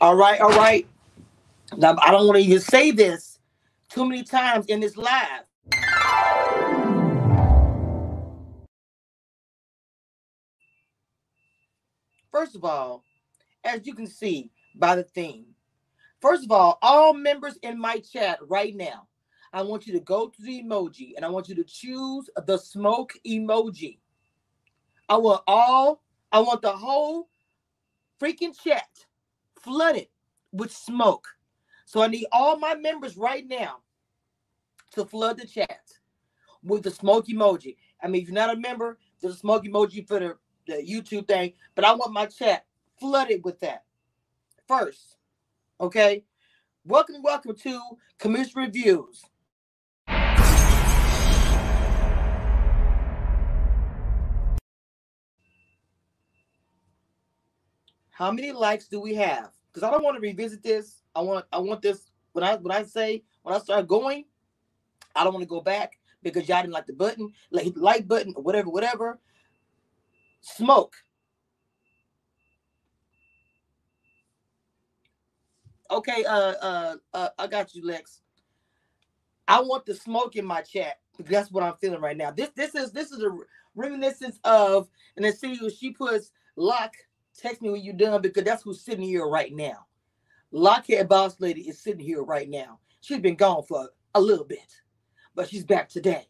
All right, all right. Now, I don't want to even say this too many times in this live. First of all, as you can see by the theme, first of all, all members in my chat right now, I want you to go to the emoji and I want you to choose the smoke emoji. I want all, I want the whole freaking chat flooded with smoke. So I need all my members right now to flood the chat with the smoke emoji. I mean, if you're not a member, there's a smoke emoji for the, the YouTube thing, but I want my chat flooded with that first. Okay. Welcome, welcome to Cameshia Reviews. How many likes do we have? because I don't want to revisit this. I want I want this when I when I say when I start going, I don't want to go back because y'all didn't like the button, like the like button or whatever, whatever. Smoke. Okay, uh, uh, uh, I got you, Lex. I want the smoke in my chat that's what I'm feeling right now. This, this is this is a reminiscence of, and then see she puts lock Text me when you're done because that's who's sitting here right now. Lockhead Boss Lady is sitting here right now. She's been gone for a little bit, but she's back today.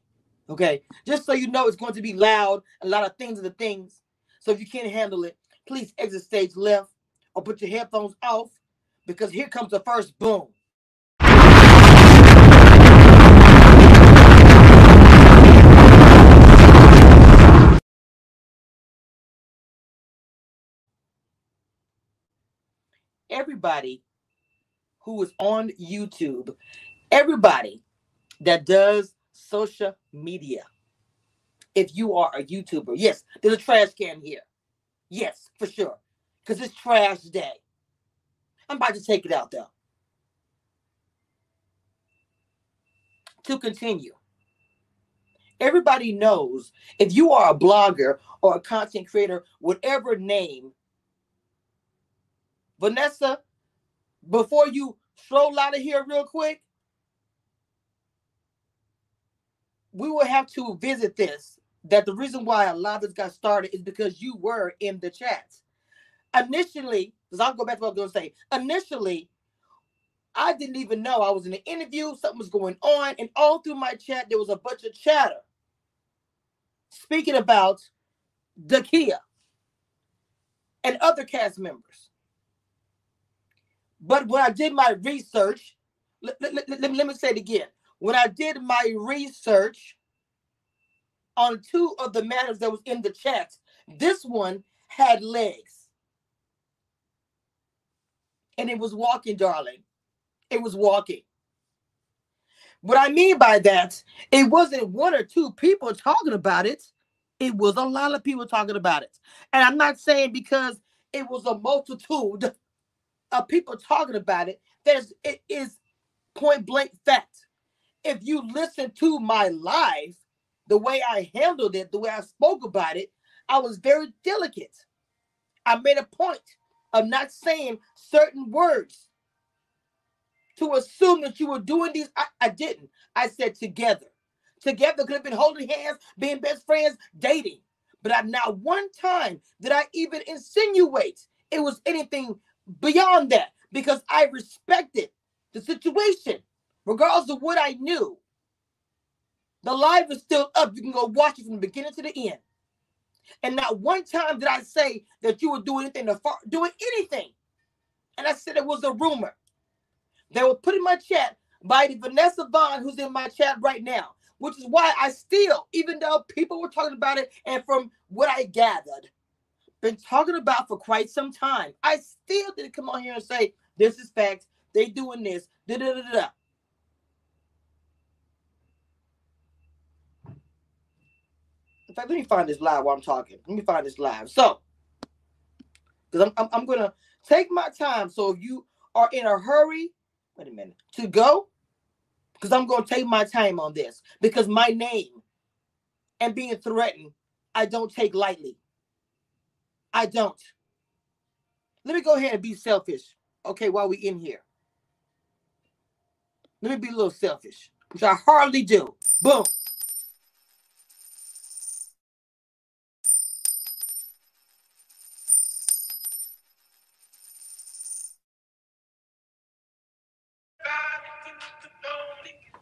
Okay, just so you know, it's going to be loud. A lot of things are the things. So if you can't handle it, please exit stage left or put your headphones off because here comes the first boom. everybody who is on YouTube, everybody that does social media. If you are a YouTuber, yes, there's a trash can here. Yes, for sure. Because it's trash day. I'm about to take it out though. To continue, everybody knows if you are a blogger or a content creator, whatever name Vanessa, before you stroll out of here real quick, we will have to visit this. That the reason why a lot of this got started is because you were in the chats. Initially, because I'll go back to what I was going to say. Initially, I didn't even know I was in an interview, something was going on, and all through my chat, there was a bunch of chatter speaking about Dakiya and other cast members. But when I did my research, let, let, let, let me say it again. When I did my research on two of the matters that was in the chat, this one had legs. And it was walking, darling. It was walking. What I mean by that, it wasn't one or two people talking about it. It was a lot of people talking about it. And I'm not saying because it was a multitude of people talking about it, there's it is point blank fact. If you listen to my life, the way I handled it, the way I spoke about it, I was very delicate. I made a point of not saying certain words to assume that you were doing these. I, I didn't. I said together. Together could have been holding hands, being best friends, dating. But I not one time did I even insinuate it was anything beyond that because I respected the situation, regardless of what I knew. The live is still up. You can go watch it from the beginning to the end. And not one time did I say that you were doing anything to far, doing anything. And I said it was a rumor. They were put in my chat by the Vanessa Vaughn, who's in my chat right now, which is why I still, even though people were talking about it, and from what I gathered, been talking about for quite some time. I still didn't come on here and say this is facts. They doing this. Da da da da. Fact, let me find this live while I'm talking. Let me find this live. So, because I'm, I'm, I'm gonna take my time. So if you are in a hurry, wait a minute, to go, because I'm gonna take my time on this because my name and being threatened, I don't take lightly. I don't. Let me go ahead and be selfish. Okay, while we in here. Let me be a little selfish, which I hardly do. Boom.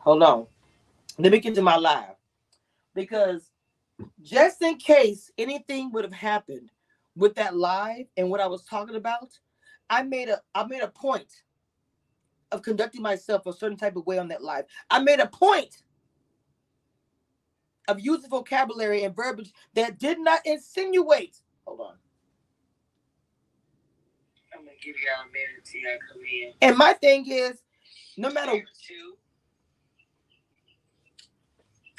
Hold on. Let me get to my live. Because just in case anything would have happened with that live and what I was talking about, I made a I made a point of conducting myself a certain type of way on that live. I made a point of using vocabulary and verbiage that did not insinuate. Hold on. I'm gonna give y'all a minute till I come in. And my thing is, no matter two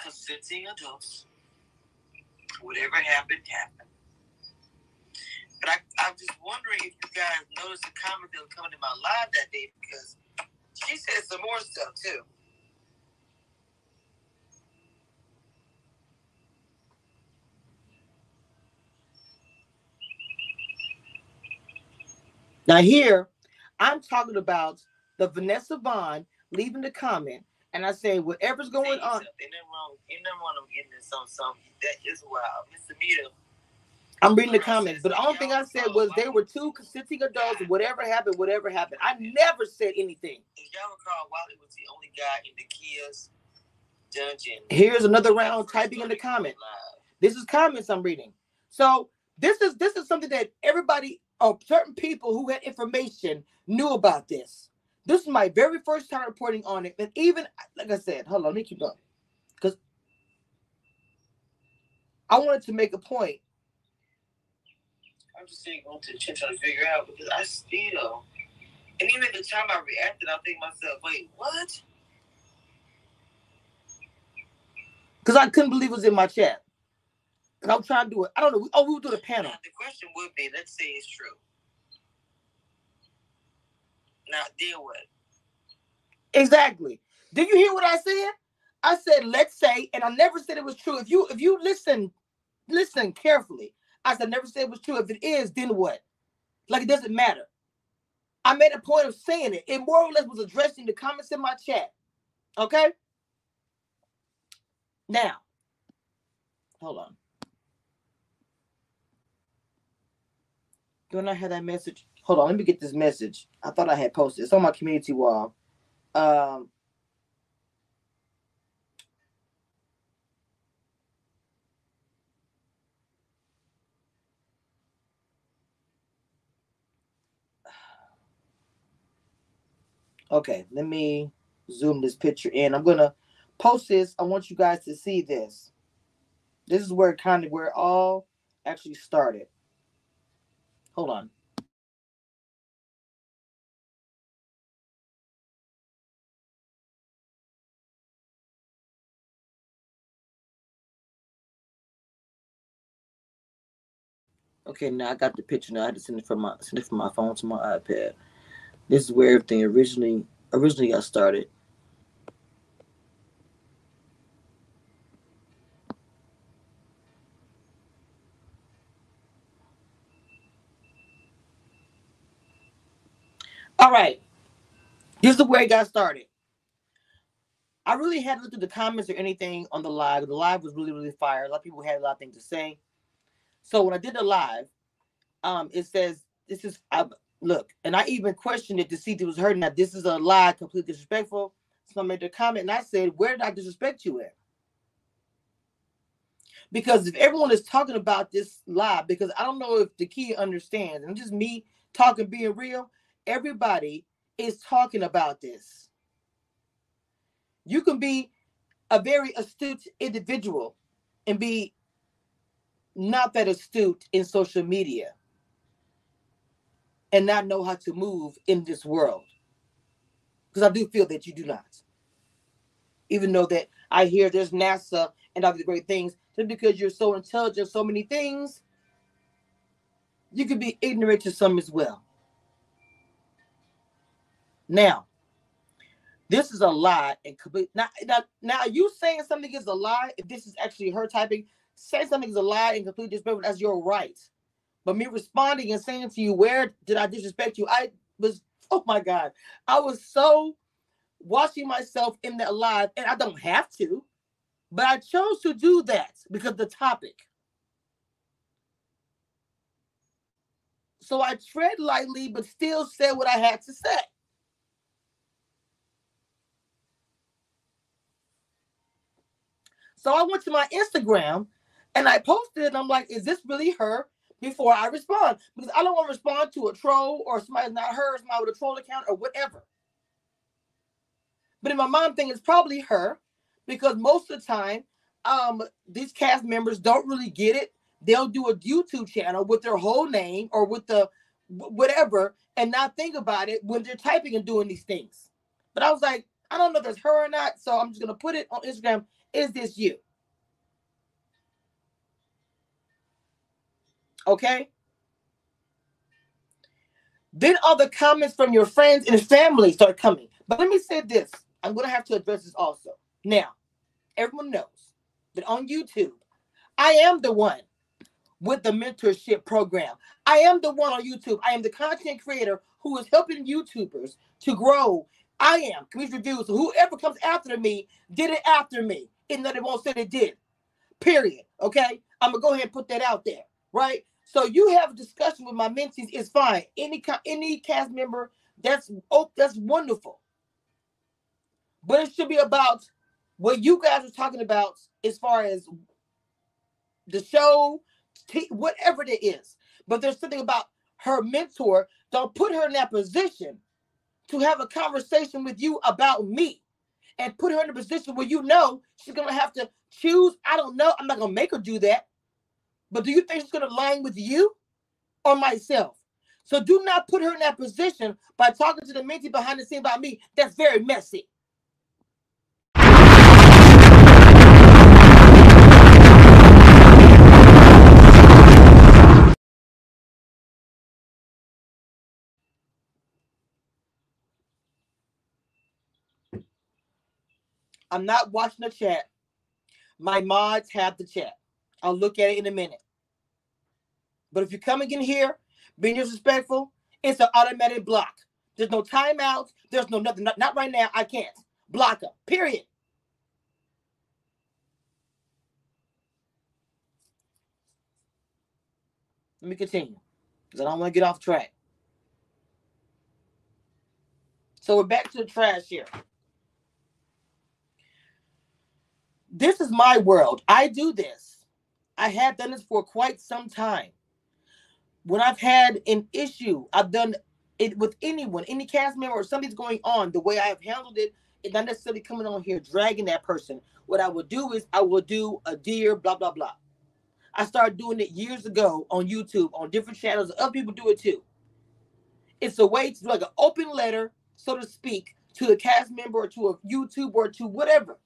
consenting adults, whatever happened, happened. But I, I'm just wondering if you guys noticed the comment that was coming in my live that day because she said some more stuff too. Now here, I'm talking about the Vanessa Vaughn leaving the comment, and I say whatever's going on. Ain't nothing wrong. Ain't nothing wrong. I'm getting this on something that is wild, Mr. I'm reading the comments, but the only thing I said was they were two consenting adults. Whatever happened, whatever happened. I never said anything. If y'all recall, Wally was the only guy in the Kia's dungeon. Here's another round typing in the comment. This is comments I'm reading. So this is this is something that everybody or certain people who had information knew about this. This is my very first time reporting on it, and even like I said, hold on, let me keep going, because I wanted to make a point I'm just saying, going to the trying to figure out because I still, and even the time I reacted, I think myself, wait, what? Because I couldn't believe it was in my chat. And I'm trying to do it. I don't know. Oh, we will do the panel. The question would be, let's say it's true. Now, deal with. Exactly. Did you hear what I said? I said, let's say, and I never said it was true. If you if you listen, listen carefully. I said, never said it was true. If it is, then what? Like it doesn't matter. I made a point of saying it. It more or less was addressing the comments in my chat. Okay. Now, hold on. Don't I have that message? Hold on, let me get this message. I thought I had posted. It's on my community wall. Um, Okay, let me zoom this picture in. I'm gonna post this. I want you guys to see this. This is where kind of where it all actually started. Hold on. Okay, now I got the picture. Now I had to send it from my send it from my phone to my iPad. This is where everything originally originally got started. All right. This is where it got started. I really had looked at the comments or anything on the live. The live was really, really fire. A lot of people had a lot of things to say. So when I did the live, um, it says this is I, look, and I even questioned it to see if it was hurting. Now this is a lie, completely disrespectful. So I made a comment and I said, Where did I disrespect you at? Because if everyone is talking about this lie, because I don't know if the key understands, and just me talking, being real, everybody is talking about this. You can be a very astute individual and be not that astute in social media and not know how to move in this world. Because I do feel that you do not. Even though that I hear there's NASA and these great things. Just because you're so intelligent, so many things, you could be ignorant to some as well. Now, this is a lie and. Now, now, now, you saying something is a lie. If this is actually her typing, saying something is a lie and complete disrespect, that's your right. But me responding and saying to you, where did I disrespect you? I was, oh my God, I was so watching myself in that live, and I don't have to, but I chose to do that because the topic. So I tread lightly, but still said what I had to say. So I went to my Instagram and I posted, and I'm like, is this really her? Before I respond, because I don't want to respond to a troll or somebody not her, somebody with a troll account or whatever. But in my mind thing, it's probably her because most of the time, um, these cast members don't really get it. They'll do a YouTube channel with their whole name or with the whatever and not think about it when they're typing and doing these things. But I was like, I don't know if that's her or not. So I'm just gonna put it on Instagram. Is this you? Okay. Then all the comments from your friends and family start coming. But let me say this I'm going to have to address this also. Now, everyone knows that on YouTube, I am the one with the mentorship program. I am the one on YouTube. I am the content creator who is helping YouTubers to grow. I am Cameshia Reviews. Whoever comes after me did it after me, even though they won't say they did. Period. Okay. I'm gonna go ahead and put that out there, right? So you have a discussion with my mentees is fine. Any any cast member, that's oh, that's wonderful. But it should be about what you guys are talking about as far as the show, t- whatever it is. But there's something about her mentor. Don't put her in that position to have a conversation with you about me and put her in a position where you know she's to have to choose. I don't know. I'm not to make her do that. But do you think she's going to line with you or myself? So do not put her in that position by talking to the mentee behind the scene about me. That's very messy. I'm not watching the chat. My mods have the chat. I'll look at it in a minute. But if you're coming in here being disrespectful, it's an automatic block. There's no timeouts. There's no nothing. Not, not right now. I can't block them. Period. Let me continue because I don't want to get off track. So we're back to the trash here. This is my world. I do this. I have done this for quite some time. When I've had an issue, I've done it with anyone, any cast member or something's going on. The way I have handled it, it is not necessarily coming on here dragging that person. What I will do is I will do a dear blah blah blah. I started doing it years ago on YouTube, on different channels. Other people do it too. It's a way to do like an open letter, so to speak, to a cast member or to a YouTube or to whatever.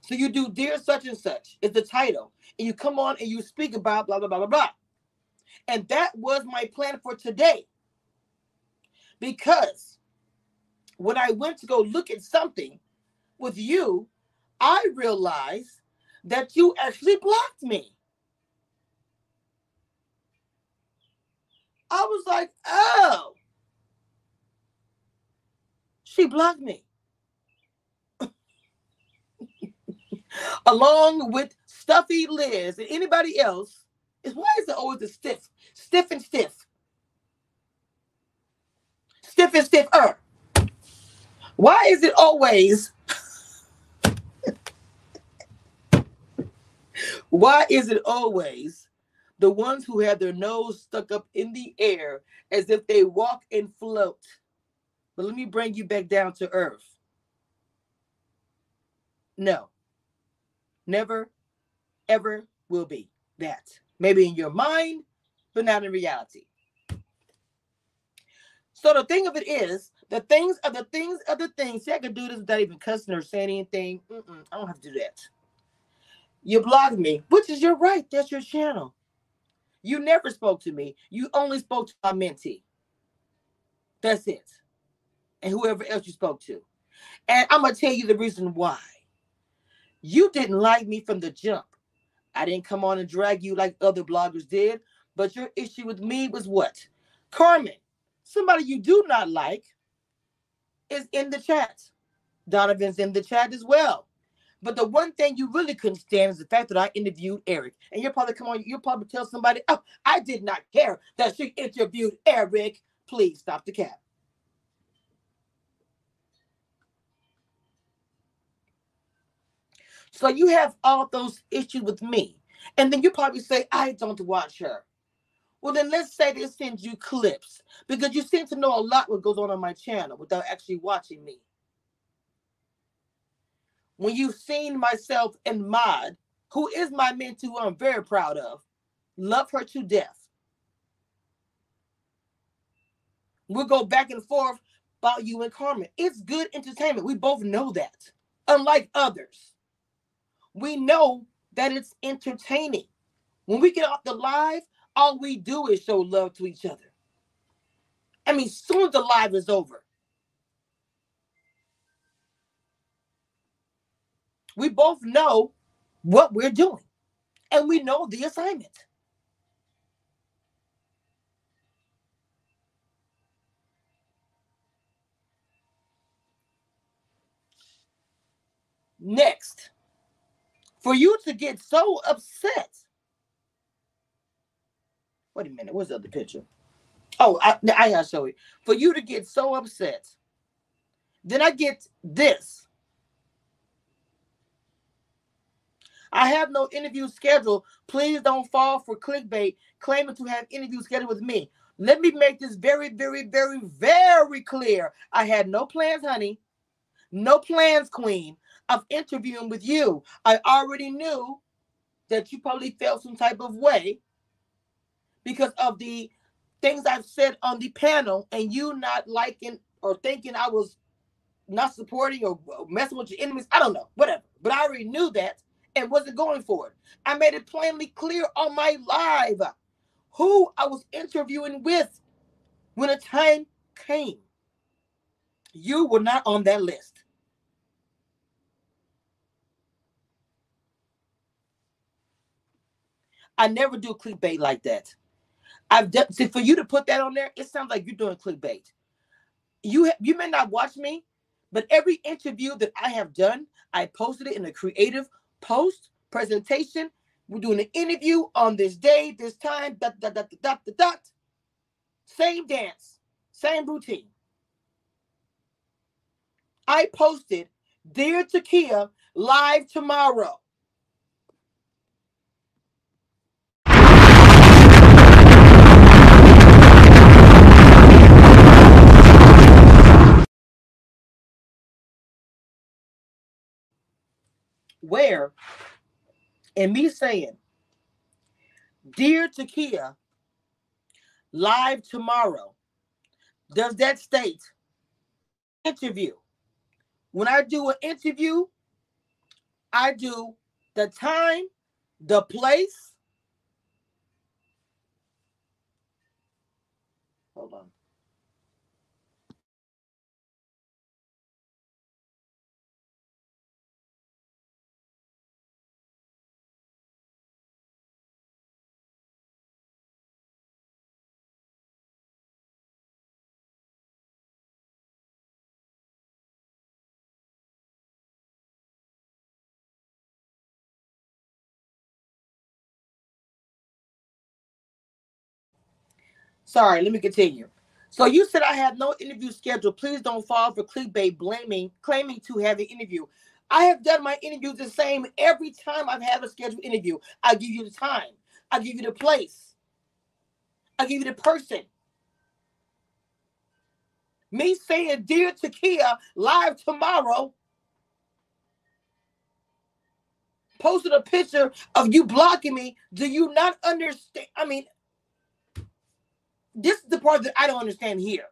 So you do dear such and such is the title, and you come on and you speak about blah blah blah blah blah. And that was my plan for today. Because when I went to go look at something with you, I realized that you actually blocked me. I was like, oh, she blocked me. along with Stuffy Liz and anybody else, is why is it always stiff, stiff and stiff, stiff and stiffer? Uh. Why is it always? why is it always the ones who have their nose stuck up in the air as if they walk and float? But let me bring you back down to earth. No, never, ever will be that. Maybe in your mind, but not in reality. So the thing of it is, The things are the things are the things. See, I can do this without even cussing or saying anything. Mm-mm, I don't have to do that. You blocked me, which is your right. That's your channel. You never spoke to me. You only spoke to my mentee. That's it. And whoever else you spoke to. And I'm going to tell you the reason why. You didn't like me from the jump. I didn't come on and drag you like other bloggers did. But your issue with me was what? Carmen, somebody you do not like, is in the chat. Donovan's in the chat as well. But the one thing you really couldn't stand is the fact that I interviewed Eric. And you'll probably come on, you'll probably tell somebody, oh, I did not care that she interviewed Eric. Please stop the cap. So you have all those issues with me. And then you probably say, I don't watch her. Well, then let's say they send you clips because you seem to know a lot what goes on on my channel without actually watching me when you've seen myself and Mod, who is my mentor, who I'm very proud of, love her to death. We'll go back and forth about you and Carmen. It's good entertainment. We both know that. Unlike others, we know that it's entertaining. When we get off the live, all we do is show love to each other. I mean, soon the live is over, we both know what we're doing and we know the assignment. Next, for you to get so upset. Wait a minute, what's the other picture? Oh, I, I gotta show you. For you to get so upset, then I get this. I have no interview scheduled. Please don't fall for clickbait claiming to have interviews scheduled with me. Let me make this very, very, very, very clear. I had no plans, honey. No plans, queen, of interviewing with you. I already knew that you probably felt some type of way because of the things I've said on the panel and you not liking or thinking I was not supporting or messing with your enemies. I don't know, whatever. But I already knew that and wasn't going for it. I made it plainly clear on my live who I was interviewing with when the time came. You were not on that list. I never do clickbait like that. I've done see for you to put that on there, it sounds like you're doing clickbait. You you may not watch me, but every interview that I have done, I posted it in a creative post presentation. We're doing an interview on this day, this time, dot, dot, dot, dot, dot, dot. Same dance, same routine. I posted Dear Dakiya live tomorrow. Where and me saying, Dear Dakiya, live tomorrow, does that state interview? When I do an interview, I do the time, the place. Hold on. Sorry, let me continue. So you said I have no interview scheduled. Please don't fall for clickbait blaming, claiming to have an interview. I have done my interviews the same every time I've had a scheduled interview. I give you the time, I give you the place, I give you the person. Me saying, Dear Dakiya, live tomorrow, posted a picture of you blocking me. Do you not understand? I mean, this is the part that I don't understand here.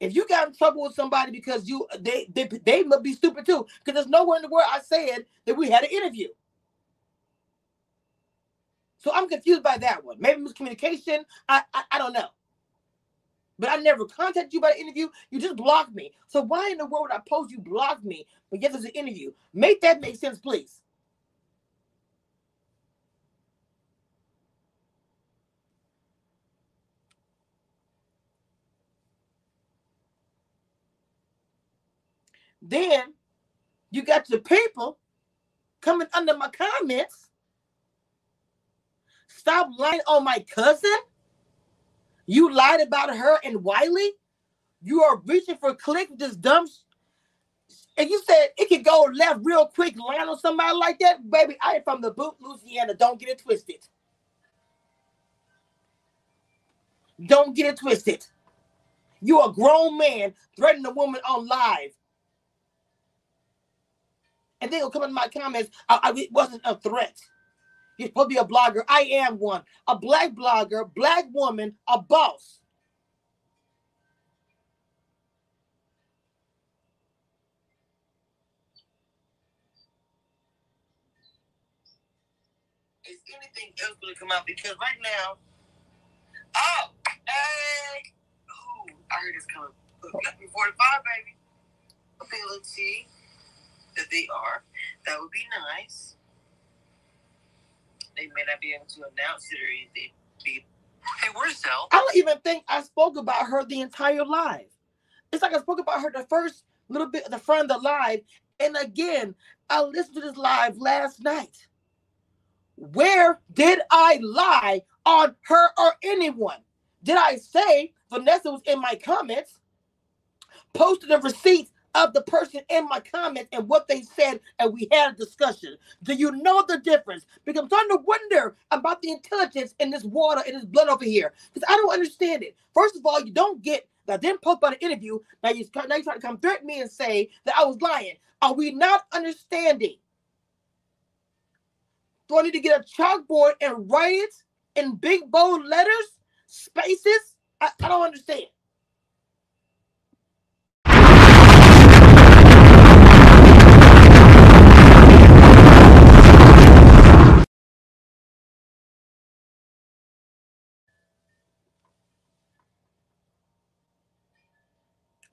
If you got in trouble with somebody because you they they, they must be stupid too, because there's nowhere in the world I said that we had an interview. So I'm confused by that one. Maybe miscommunication. I, I, I don't know. But I never contacted you by the interview. You just blocked me. So why in the world would I post you blocked me, but yet there's an interview? Make that make sense, please. Then you got your people coming under my comments. Stop lying on my cousin. You lied about her and Wiley. You are reaching for click this dumb. and you said it could go left real quick, land on somebody like that, baby. I am from the boot, Louisiana. Don't get it twisted. Don't get it twisted. You a grown man threatening a woman on live and they'll come in my comments. I, I, it wasn't a threat. You're supposed to be a blogger. I am one. A black blogger, black woman, a boss. Is anything else going to come out? Because right now, oh, hey, oh, I heard it's coming. Before the fire, baby. Ability that they are. That would be nice. They may not be able to announce it or anything. Be, hey, where's Zell? I don't even think I spoke about her the entire live. It's like I spoke about her the first little bit, the front of the live. And again, I listened to this live last night. Where did I lie on her or anyone? Did I say Vanessa was in my comments, posted a receipt of the person in my comments and what they said, and we had a discussion. Do you know the difference? Because I'm starting to wonder about the intelligence in this water, and this blood over here. Because I don't understand it. First of all, you don't get that didn't post by the interview. Now you now you try to come threaten me and say that I was lying. Are we not understanding? Do I need to get a chalkboard and write it in big bold letters, spaces? I, I don't understand.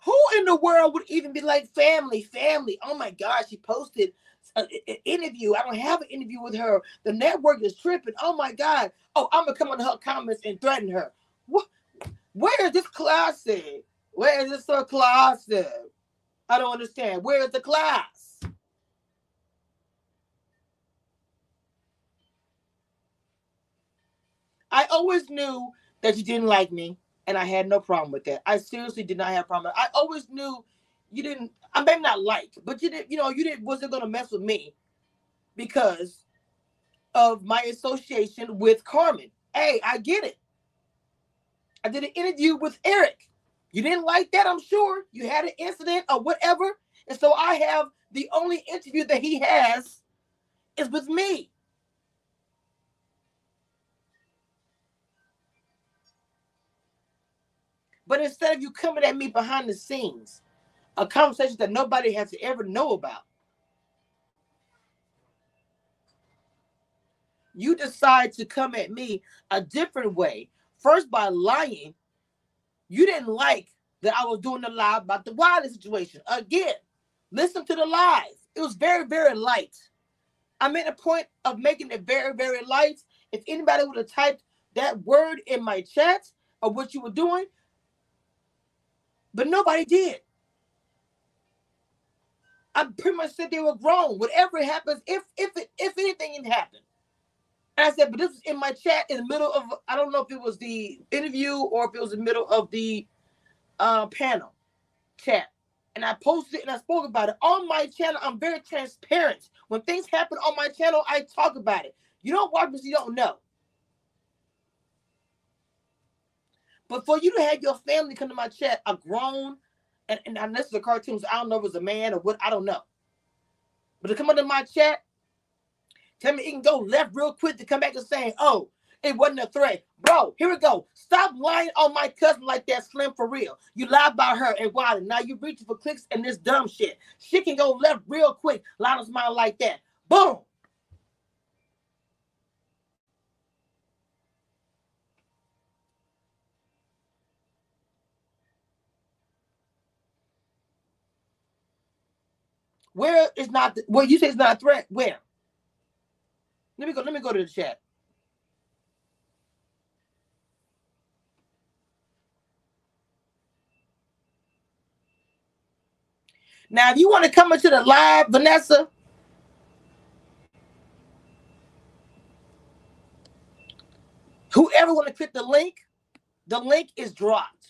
Who in the world would even be like family, family? Oh my God, she posted an interview. I don't have an interview with her. The network is tripping. Oh my God. Oh, I'm gonna come on her comments and threaten her. What? Where is this classy? Where is this so classy? I don't understand. Where is the class? I always knew that you didn't like me and I had no problem with that. I seriously did not have a problem. I always knew you didn't. I may not like, but you didn't. You know, you didn't wasn't gonna mess with me because of my association with Carmen. Hey, I get it. I did an interview with Eric. You didn't like that, I'm sure. You had an incident or whatever, and so I have the only interview that he has is with me. But instead of you coming at me behind the scenes, a conversation that nobody has to ever know about, you decide to come at me a different way. First, by lying, you didn't like that I was doing the live about the Wiley situation. Again, listen to the live. It was very, very light. I made a point of making it very, very light. If anybody would have typed that word in my chat of what you were doing, but nobody did. I pretty much said they were grown. Whatever happens, if if if anything happened. And I said, but this was in my chat in the middle of I don't know if it was the interview or if it was the middle of the uh, panel chat. And I posted and I spoke about it on my channel. I'm very transparent. When things happen on my channel, I talk about it. You don't watch because you don't know. But for you to have your family come to my chat, a grown, and, and, this is a cartoon, so I don't know if it's a man or what, I don't know. But to come into my chat, tell me it can go left real quick to come back and saying, oh, It wasn't a threat. Bro, here we go. Stop lying on my cousin like that, Slim, for real. You lied about her and why? Now you're reaching for clicks and this dumb shit. She can go left real quick. Lie on smile like that. Boom. Where is not the, well, you say it's not a threat. Where? Let me go. Let me go to the chat. Now, if you want to come into the live, Vanessa, whoever want to click the link, the link is dropped.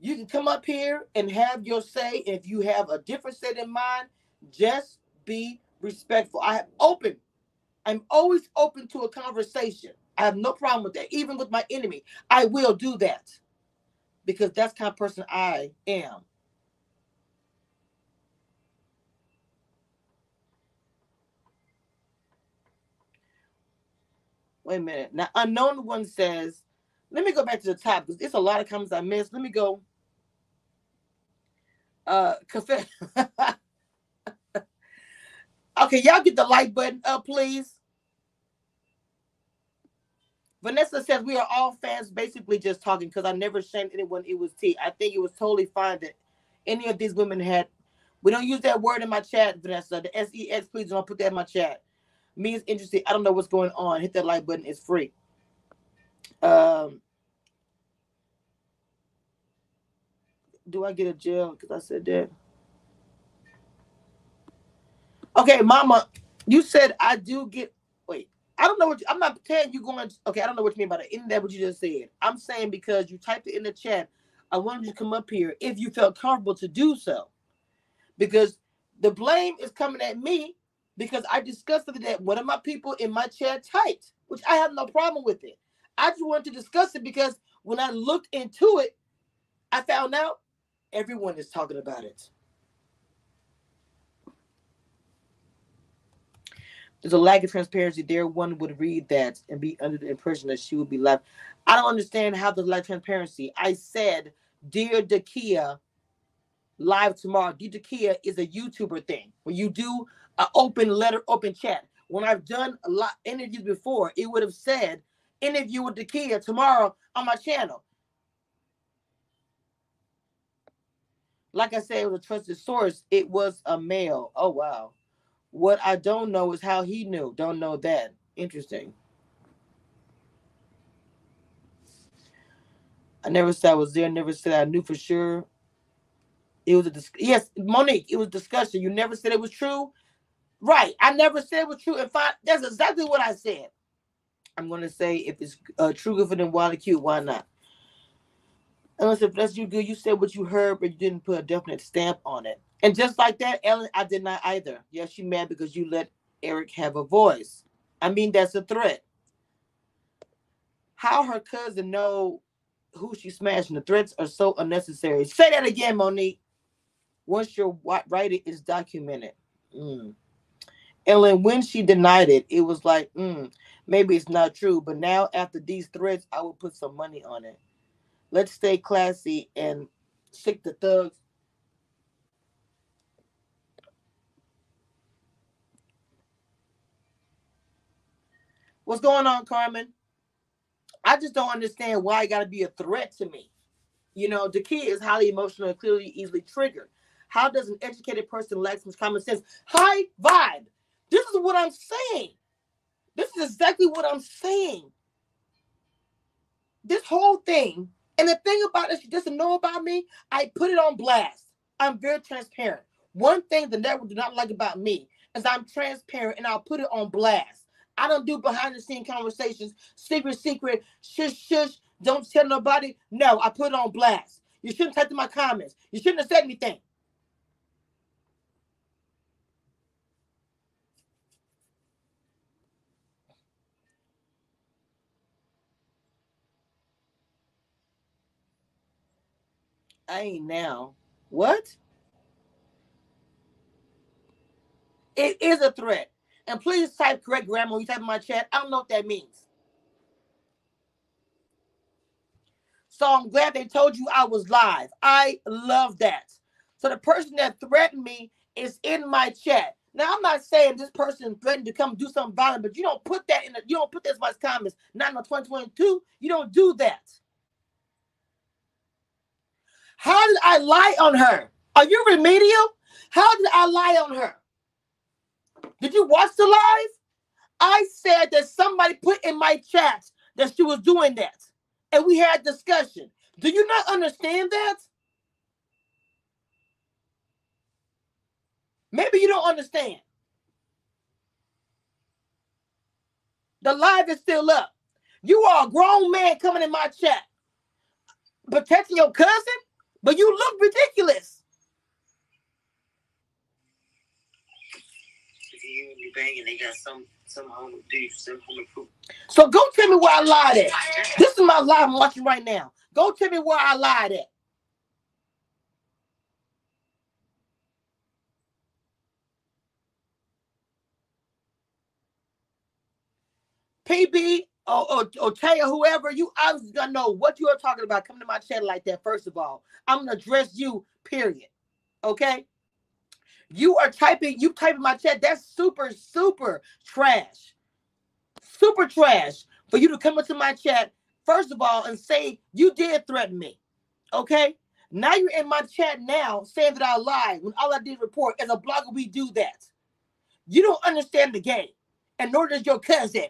You can come up here and have your say. If you have a different set in mind, just be respectful. I have open. I'm always open to a conversation. I have no problem with that. Even with my enemy, I will do that because that's kind of person I am. Wait a minute. Now, unknown one says, let me go back to the top because it's a lot of comments I missed. Let me go. Uh, cafe. okay, y'all get the like button up, please. Vanessa says we are all fans, basically just talking because I never shamed anyone. It was tea. I think it was totally fine that any of these women had. We don't use that word in my chat, Vanessa. The S E X, please don't put that in my chat me is interested. I don't know what's going on. Hit that like button. It's free. Um, do I get a jail because I said that? Okay, Mama, you said I do get. Wait, I don't know what you, I'm not telling you're going. Okay, I don't know what you mean by that. Isn't that what you just said? I'm saying because you typed it in the chat. I wanted you to come up here if you felt comfortable to do so, because the blame is coming at me because I discussed that one of my people in my chat typed, which I have no problem with it. I just wanted to discuss it because when I looked into it, I found out everyone is talking about it. There's a lack of transparency there. One would read that and be under the impression that she would be left. I don't understand how there's lack of transparency. I said, Dear Dakiya, live tomorrow. Dear Dakiya is a YouTuber thing. When you do an open letter, open chat. When I've done a lot interviews before, it would have said interview with the kid tomorrow on my channel. Like I said, it was a trusted source. It was a male. Oh wow. What I don't know is how he knew. Don't know that. Interesting. I never said I was there. Never said I knew for sure. It was a dis- yes, Monique. It was discussion. You never said it was true. Right. I never said it was true. If I that's exactly what I said. I'm gonna say if it's uh, true good for them, why cute, why not? Unless if that's you good, you said what you heard, but you didn't put a definite stamp on it. And just like that, Ellen, I did not either. Yes, she mad because you let Eric have a voice. I mean, that's a threat. How her cousin know who she's smashing? The threats are so unnecessary. Say that again, Monique. Once your writing is documented. Mm. And when she denied it, it was like, mm, maybe it's not true. But now after these threats, I will put some money on it. Let's stay classy and stick the thugs. What's going on, Carmen? I just don't understand why it got to be a threat to me. You know, the kid is highly emotional and clearly easily triggered. How does an educated person lack some common sense? High vibe. This is what I'm saying. This is exactly what I'm saying. This whole thing, and the thing about it, she doesn't know about me. I put it on blast. I'm very transparent. One thing the network do not like about me is I'm transparent and I'll put it on blast. I don't do behind the scene conversations, secret, secret, shush, shush, don't tell nobody. No, I put it on blast. You shouldn't type in my comments. You shouldn't have said anything. I ain't now. What? It is a threat. And please type correct grammar when you type in my chat. I don't know what that means. So I'm glad they told you I was live. I love that. So the person that threatened me is in my chat. Now I'm not saying this person threatened to come do something violent, but you don't put that in. The, you don't put this much comments. Not in the 2022. You don't do that. How did I lie on her? Are you remedial? How did I lie on her? Did you watch the live? I said that somebody put in my chat that she was doing that. And we had discussion. Do you not understand that? Maybe you don't understand. The live is still up. You are a grown man coming in my chat, protecting your cousin, but you look ridiculous. they got some some home some home So go tell me where I lied at. This is my live I'm watching right now. Go tell me where I lied at. PB or, or, or Taya, whoever you, was gonna know what you are talking about coming to my channel like that. First of all, I'm gonna address you, period. Okay. You are typing, you typing my chat. That's super, super trash. Super trash for you to come into my chat, first of all, and say you did threaten me. Okay? Now you're in my chat now saying that I lied when all I did report as a blogger, we do that. You don't understand the game, and nor does your cousin.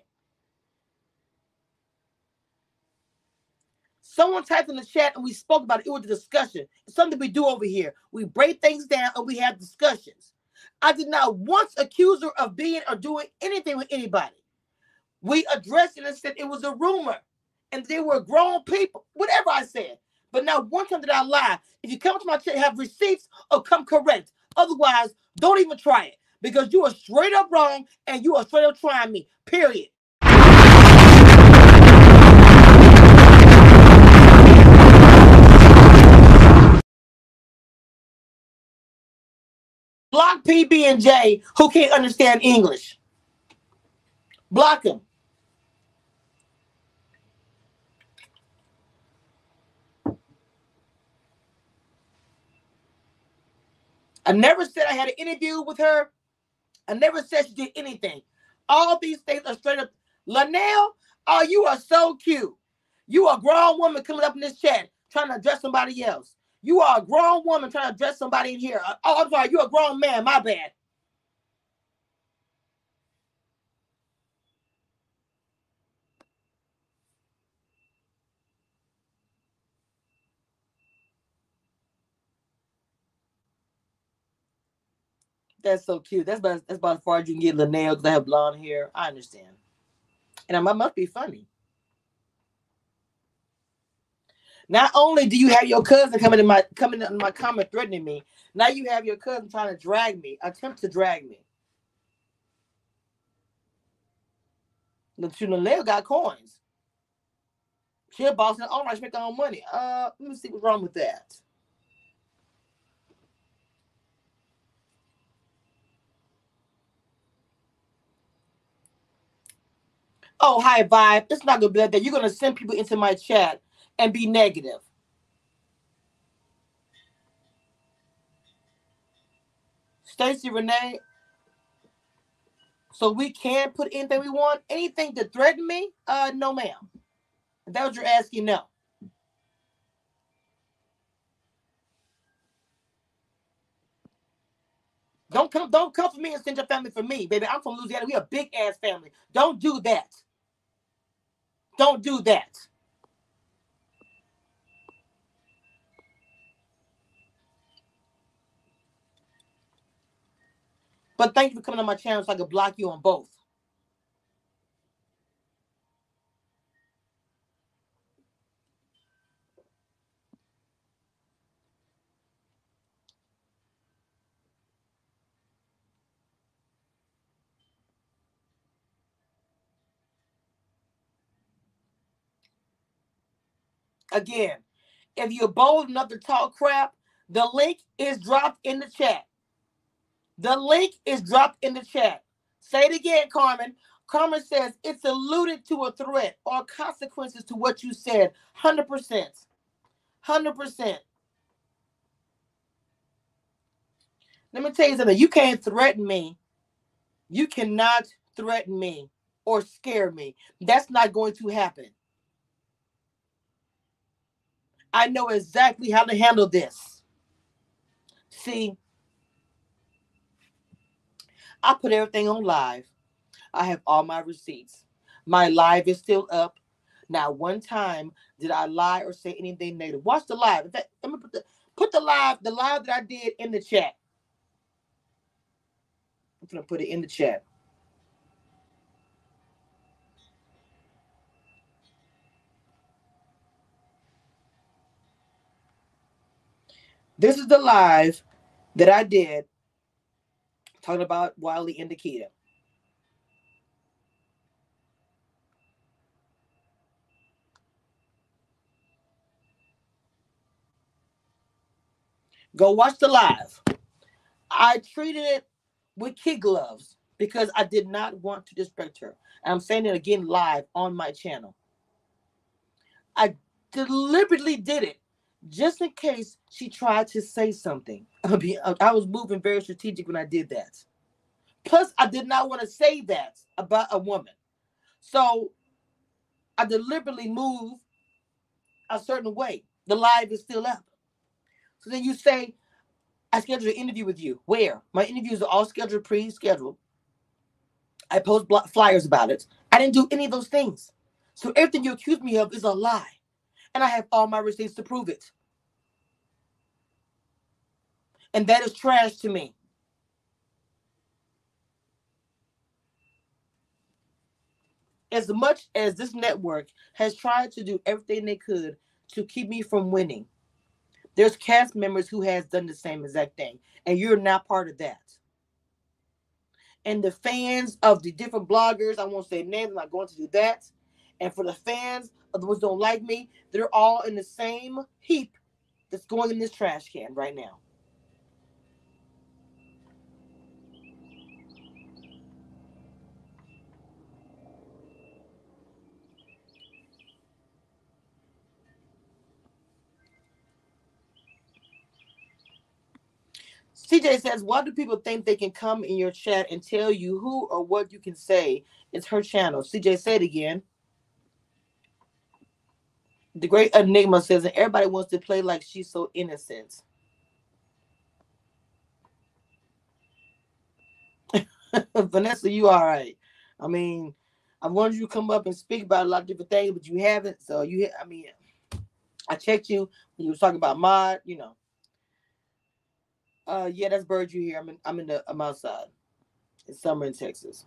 Someone typed in the chat and we spoke about it. It was a discussion. It's something we do over here. We break things down and we have discussions. I did not once accuse her of being or doing anything with anybody. We addressed it and said it was a rumor and they were grown people, whatever I said. But now one time did I lie. If you come to my chat, have receipts or come correct. Otherwise, don't even try it because you are straight up wrong and you are straight up trying me. Period. Block PB and J who can't understand English. Block them. I never said I had an interview with her. I never said she did anything. All these things are straight up. Linnell, oh, you are so cute. You a grown woman coming up in this chat trying to address somebody else. You are a grown woman trying to dress somebody in here. Uh, oh, I'm sorry. You're a grown man. My bad. That's so cute. That's about that's about as far as you can get the nails. They have blonde hair. I understand, and I must be funny. Not only do you have your cousin coming in my coming in my comment threatening me, now you have your cousin trying to drag me, attempt to drag me. Tunaleo got coins. She a boss and all right, she make her own money. Uh, let me see what's wrong with that. Oh, hi, Vibe. It's not gonna be like that. You're gonna send people into my chat and be negative. Stacy Renee. So we can put anything we want. Anything to threaten me? Uh, no, ma'am. If that was you're asking, no. Don't come, don't come for me and send your family for me, baby. I'm from Louisiana. We a big ass family. Don't do that. Don't do that. But thank you for coming on my channel so I could block you on both. Again, if you're bold enough to talk crap, the link is dropped in the chat. The link is dropped in the chat. Say it again, Carmen. Carmen says it's alluded to a threat or consequences to what you said. 100%. 100%. Let me tell you something. You can't threaten me. You cannot threaten me or scare me. That's not going to happen. I know exactly how to handle this. See, I put everything on live. I have all my receipts. My live is still up. Now, one time did I lie or say anything negative? Watch the live. In fact, let me put the put the live, the live that I did in the chat. I'm gonna put it in the chat. This is the live that I did talking about Wiley and Nikita. Go watch the live. I treated it with kid gloves because I did not want to disrespect her. I'm saying it again live on my channel. I deliberately did it just in case she tried to say something. I was moving very strategic when I did that. Plus, I did not want to say that about a woman. So I deliberately moved a certain way. The live is still up. So then you say, I scheduled an interview with you. Where? My interviews are all scheduled, pre-scheduled. I post flyers about it. I didn't do any of those things. So everything you accuse me of is a lie. And I have all my receipts to prove it. And that is trash to me. As much as this network has tried to do everything they could to keep me from winning, there's cast members who has done the same exact thing, and you're not part of that. And the fans of the different bloggers, I won't say names, I'm not going to do that. And for the fans of the ones who don't like me, they're all in the same heap that's going in this trash can right now. CJ says, why do people think they can come in your chat and tell you who or what you can say? It's her channel. CJ said again. The great Enigma says, and everybody wants to play like she's so innocent. Vanessa, you all right. I mean, I wanted you to come up and speak about a lot of different things, but you haven't. So you, I mean, I checked you when you were talking about mod, you know. Uh, yeah, that's bird you here. I'm in. I'm in the. I'm outside. It's summer in Texas.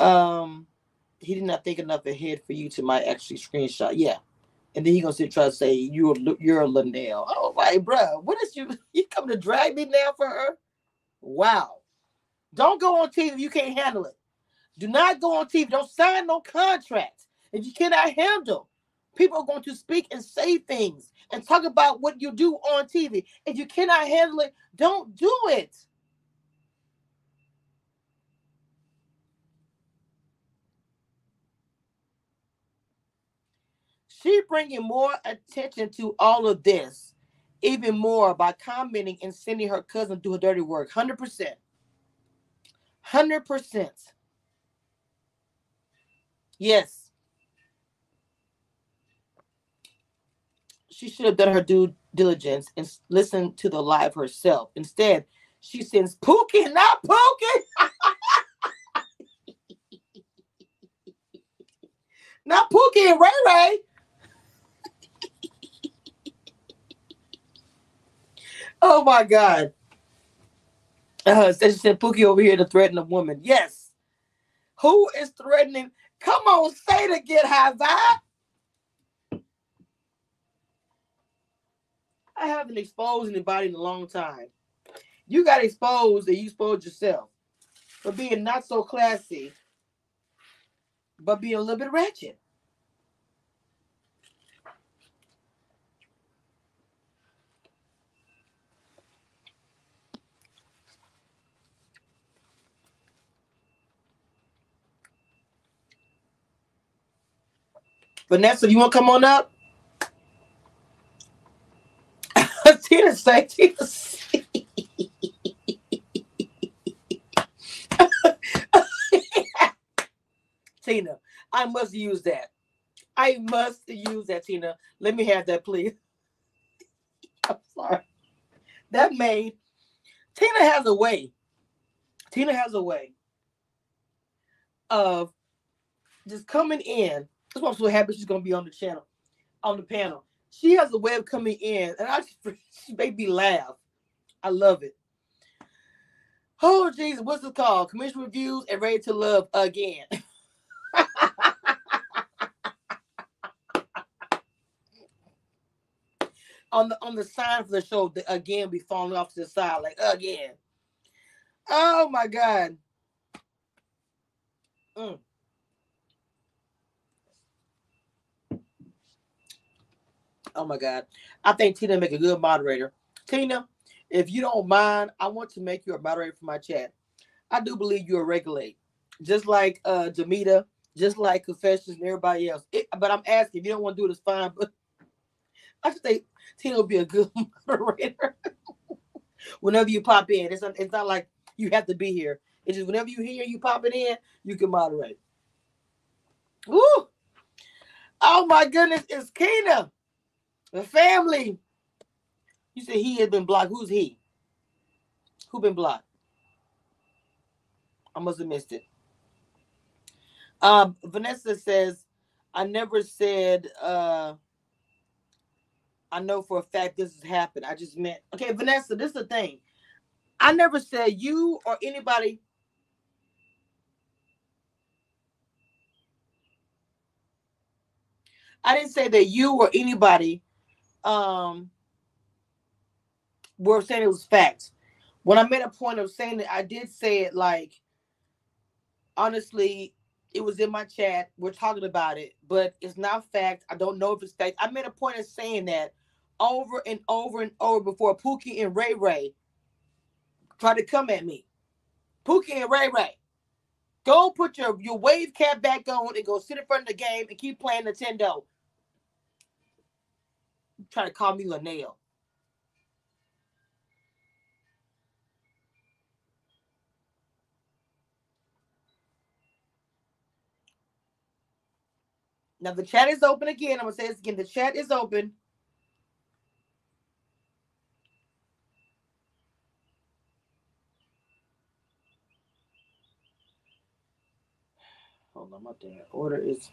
Um, he did not think enough ahead for you to my actually screenshot. Yeah, and then he gonna sit try to say you're you're a Linnell. Oh my bro, what is you? You come to drag me now for her? Wow. Don't go on TV if you can't handle it. Do not go on TV. Don't sign no contract if you cannot handle People are going to speak and say things and talk about what you do on TV. If you cannot handle it, don't do it. She bringing more attention to all of this, even more by commenting and sending her cousin do her dirty work. 100%. 100%. Yes. She should have done her due diligence and listened to the live herself. Instead, she sends Pookie, not Pookie. not Pookie and Ray Ray. oh my God. Uh, she said Pookie over here to threaten a woman. Yes. Who is threatening? Come on, say to get high vibe. I haven't exposed anybody in a long time. You got exposed and you exposed yourself for being not so classy, but being a little bit ratchet. Vanessa, do you want to come on up? Say Tina Tina, I must use that. I must use that, Tina. Let me have that, please. I'm sorry. That made Tina has a way. Tina has a way of just coming in. That's why I'm so happy she's gonna be on the channel, on the panel. She has a way of coming in, and I just she made me laugh. I love it. Oh Jesus, what's it called? Cameshia Reviews and ready to love again. on the on the sign for the show, the, again be falling off to the side, like again. Oh my god. Mm. Oh my God. I think Tina make a good moderator. Tina, if you don't mind, I want to make you a moderator for my chat. I do believe you're a regulate, just like uh Jamita, just like Confessions and everybody else. It, but I'm asking, if you don't want to do it, it's fine. But I just think Tina will be a good moderator. whenever you pop in, it's not, it's not like you have to be here. It's just whenever you hear you popping in, you can moderate. Woo! Oh my goodness, it's Kina. The family. You said he had been blocked. Who's he? Who been blocked? I must have missed it. Um, Vanessa says, I never said uh I know for a fact this has happened. I just meant okay, Vanessa, this is the thing. I never said you or anybody I didn't say that you or anybody um were saying it was facts. When I made a point of saying it, I did say it like honestly, it was in my chat. We're talking about it, but it's not fact. I don't know if it's fact. I made a point of saying that over and over and over before Pookie and Ray Ray tried to come at me. Pookie and Ray Ray, go put your, your wave cap back on and go sit in front of the game and keep playing Nintendo. Try to call me Linnell. Now the chat is open again. I'm gonna say this again. The chat is open. Hold on, my damn order is.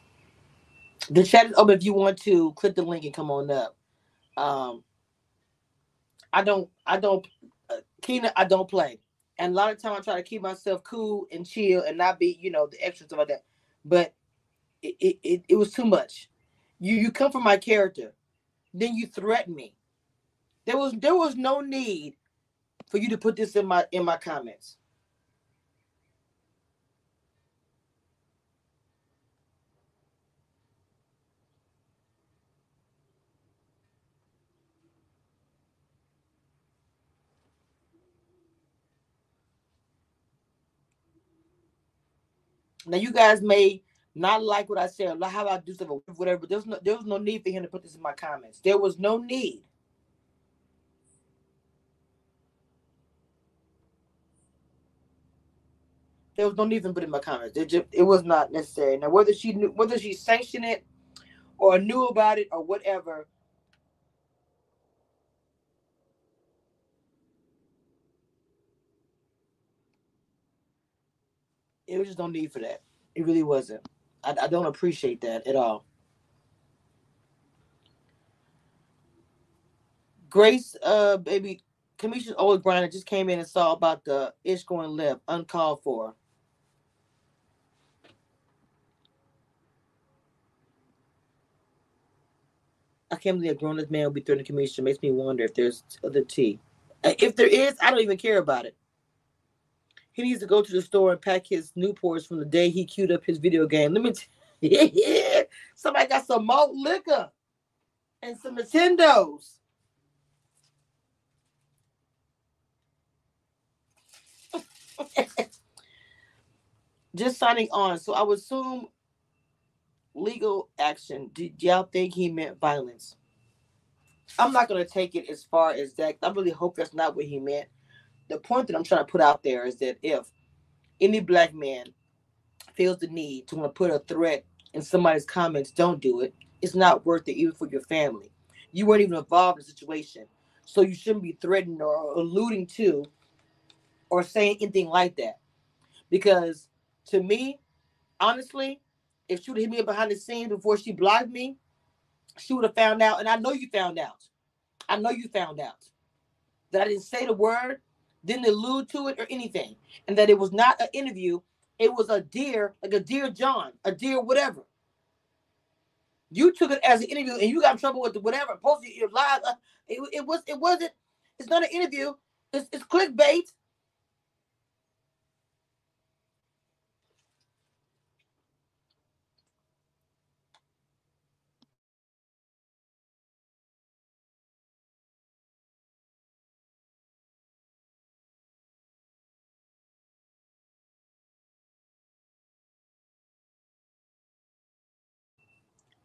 The chat is open if you want to click the link and come on up. Um, I don't, I don't, uh, Kina, I don't play. And a lot of time I try to keep myself cool and chill and not be, you know, the extra stuff like that. But it, it, it, it was too much. You you come from my character, then you threaten me. There was there was no need for you to put this in my in my comments. Now you guys may not like what I said, how I do stuff or whatever. There's no there was no need for him to put this in my comments. There was no need. There was no need to put in my comments. It just it was not necessary. Now whether she knew whether she sanctioned it or knew about it or whatever. It was just no need for that. It really wasn't. I, I don't appreciate that at all. Grace, uh, baby, Commissioner Old Grinder just came in and saw about the ish going left, uncalled for. I can't believe a grown up man will be the commission. Makes me wonder if there's other tea. Uh, if there is, I don't even care about it. He needs to go to the store and pack his Newports from the day he queued up his video game. Let me yeah, somebody got some malt liquor and some Nintendos. Just signing on. So I would assume legal action. Did y'all think he meant violence? I'm not gonna take it as far as that. I really hope that's not what he meant. The point that I'm trying to put out there is that if any black man feels the need to want to put a threat in somebody's comments, don't do it. It's not worth it, even for your family. You weren't even involved in the situation, so you shouldn't be threatening or alluding to or saying anything like that. Because to me, honestly, if she would have hit me behind the scenes before she blocked me, she would have found out. And I know you found out. I know you found out that I didn't say the word, didn't allude to it or anything, and that it was not an interview. It was a dear, like a dear John, a dear whatever. You took it as an interview, and you got in trouble with the whatever. Posted your live. Uh, it, it was. It wasn't. It's not an interview. It's, it's clickbait.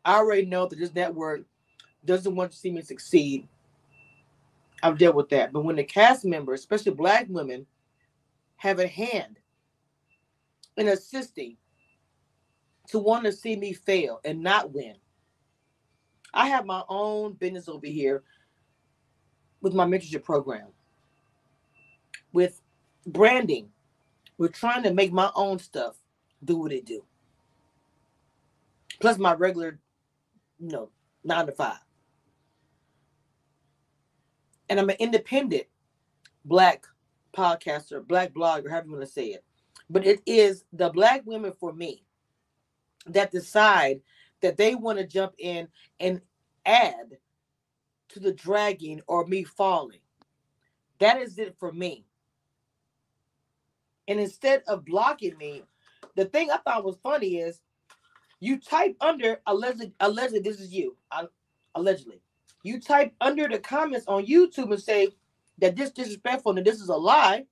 I already know that this network doesn't want to see me succeed. I've dealt with that. But when the cast members, especially black women, have a hand in assisting to want to see me fail and not win. I have my own business over here with my mentorship program, with branding. We're trying to make my own stuff do what it do. Plus my regular you know, nine to five. And I'm an independent black podcaster, black blogger, however you want to say it. But it is the black women for me that decide that they want to jump in and add to the dragging or me falling. That is it for me. And instead of blocking me, the thing I thought was funny is you type under allegedly, allegedly this is you, allegedly. You type under the comments on YouTube and say that this disrespectful and this is a lie,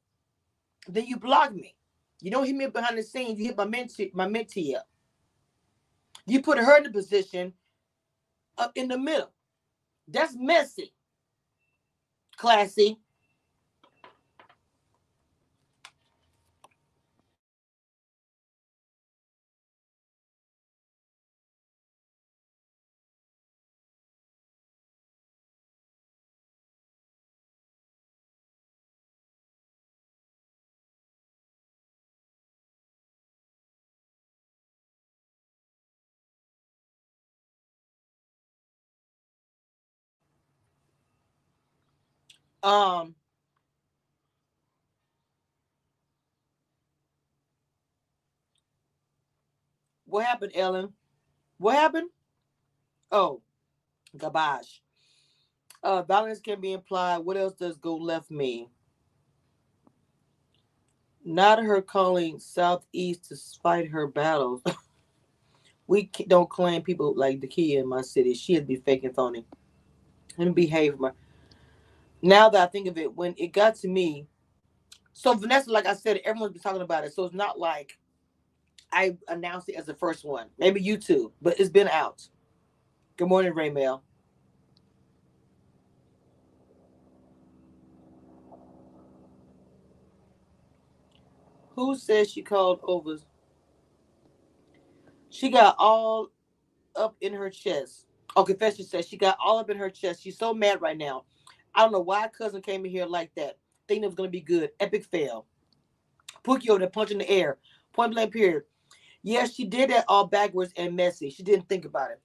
then you block me. You don't hit me behind the scenes. You hit my mentee, my mentee up. You put her in the position up in the middle. That's messy. Classy. Um, what happened, Ellen? What happened? Oh, garbage. Uh, violence can be implied. What else does go left mean? Not her calling Southeast to fight her battles. we don't claim people like the key in my city. She has to be faking phony. And behave. My now that I think of it, when it got to me, so Vanessa, like I said, everyone's been talking about it. So it's not like I announced it as the first one. Maybe you too, but it's been out. Good morning, Ray Mail. Who says she called over? She got all up in her chest. Oh, confession says she got all up in her chest. She's so mad right now. I don't know why cousin came in here like that, thinking it was gonna be good. Epic fail. Pookie over there punching the air. Point blank period. Yes, she did that all backwards and messy. She didn't think about it.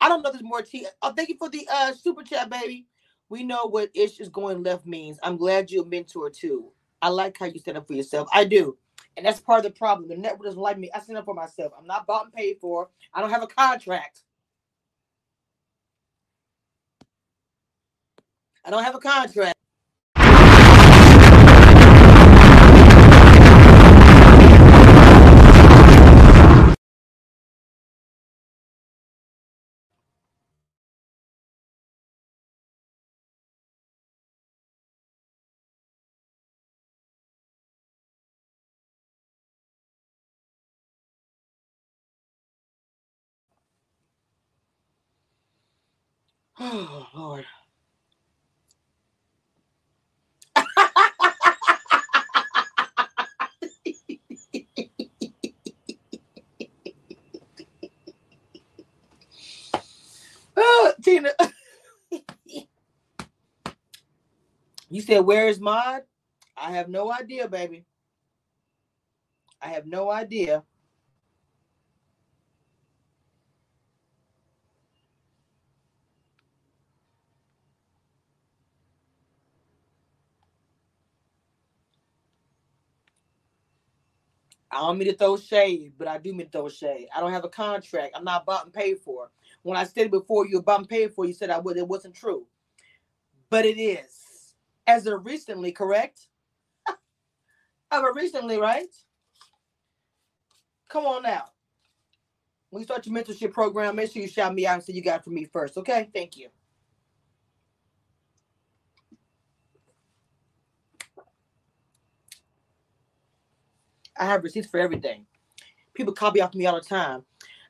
I don't know if there's more tea. Oh, thank you for the uh super chat, baby. We know what ish is going left means. I'm glad you're a mentor too. I like how you stand up for yourself. I do. And that's part of the problem. The network doesn't like me. I stand up for myself. I'm not bought and paid for. I don't have a contract. I don't have a contract. Oh, Lord. You said, Where is Mod? I have no idea, baby. I have no idea. I don't mean to throw shade, but I do mean to throw shade. I don't have a contract. I'm not bought and paid for. When I said before you were bought and paid for, you said I would. It wasn't true, but it is. As of recently, correct? As of recently, right? Come on now. When you start your mentorship program, make sure you shout me out and say you got it from me first. Okay? Thank you. I have receipts for everything. People copy off me all the time.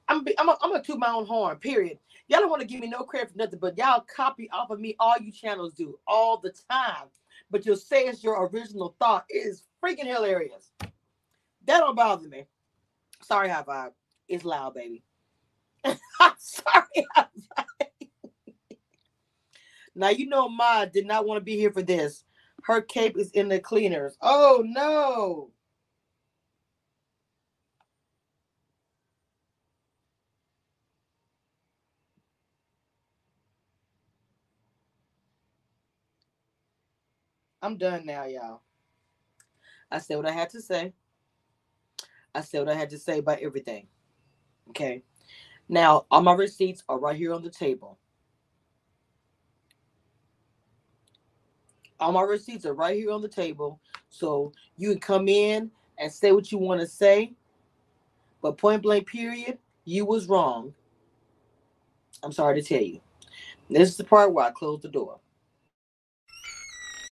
I'm I'm a, I'm gonna toot my own horn. Period. Y'all don't want to give me no credit for nothing, but y'all copy off of me. All you channels do all the time. But you'll say it's your original thought. It is freaking hilarious. That don't bother me. Sorry, high five. It's loud, baby. sorry, high five. now you know Ma did not want to be here for this. Her cape is in the cleaners. Oh no. I'm done now, y'all. I said what I had to say. I said what I had to say about everything. Okay. Now, all my receipts are right here on the table. All my receipts are right here on the table. So you can come in and say what you want to say. But point blank, period, you was wrong. I'm sorry to tell you. This is the part where I close the door.